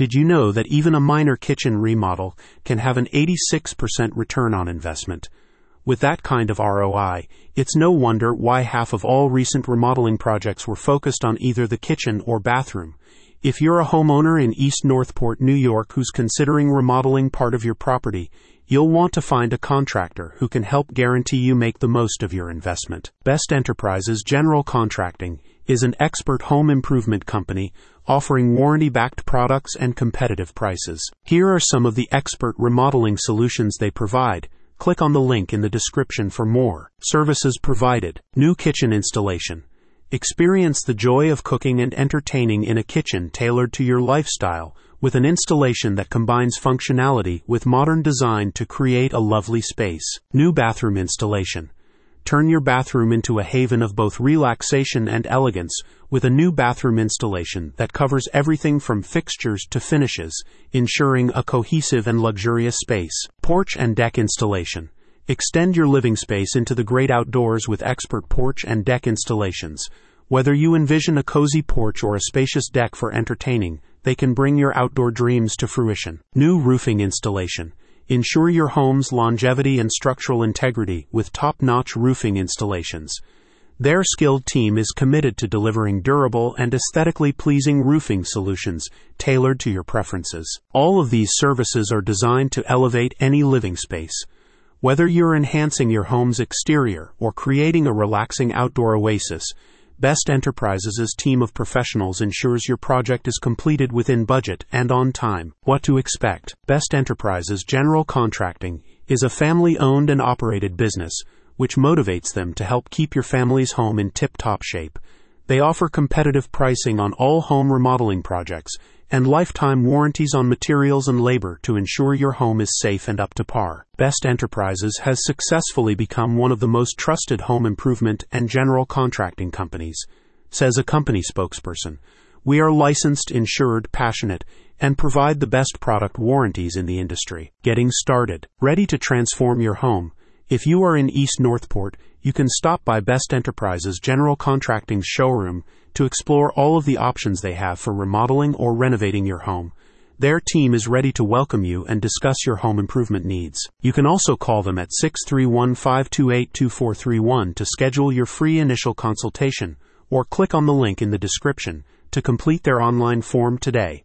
Did you know that even a minor kitchen remodel can have an 86% return on investment? With that kind of ROI, it's no wonder why half of all recent remodeling projects were focused on either the kitchen or bathroom. If you're a homeowner in East Northport, New York, who's considering remodeling part of your property, you'll want to find a contractor who can help guarantee you make the most of your investment. Best Enterprises General Contracting is an expert home improvement company offering warranty backed products and competitive prices. Here are some of the expert remodeling solutions they provide Click on the link in the description for more. Services provided. New kitchen installation. Experience the joy of cooking and entertaining in a kitchen tailored to your lifestyle with an installation that combines functionality with modern design to create a lovely space. New bathroom installation. Turn your bathroom into a haven of both relaxation and elegance with a new bathroom installation that covers everything from fixtures to finishes, ensuring a cohesive and luxurious space. Porch and deck installation. Extend your living space into the great outdoors with expert porch and deck installations. Whether you envision a cozy porch or a spacious deck for entertaining, they can bring your outdoor dreams to fruition. New roofing installation. Ensure your home's longevity and structural integrity with top notch roofing installations. Their skilled team is committed to delivering durable and aesthetically pleasing roofing solutions tailored to your preferences. All of these services are designed to elevate any living space. Whether you're enhancing your home's exterior or creating a relaxing outdoor oasis, Best Enterprises' team of professionals ensures your project is completed within budget and on time. What to expect? Best Enterprises General Contracting is a family owned and operated business which motivates them to help keep your family's home in tip top shape. They offer competitive pricing on all home remodeling projects and lifetime warranties on materials and labor to ensure your home is safe and up to par. Best Enterprises has successfully become one of the most trusted home improvement and general contracting companies, says a company spokesperson. We are licensed, insured, passionate, and provide the best product warranties in the industry. Getting started. Ready to transform your home. If you are in East Northport, you can stop by Best Enterprises General Contracting's showroom to explore all of the options they have for remodeling or renovating your home. Their team is ready to welcome you and discuss your home improvement needs. You can also call them at 631 528 2431 to schedule your free initial consultation or click on the link in the description to complete their online form today.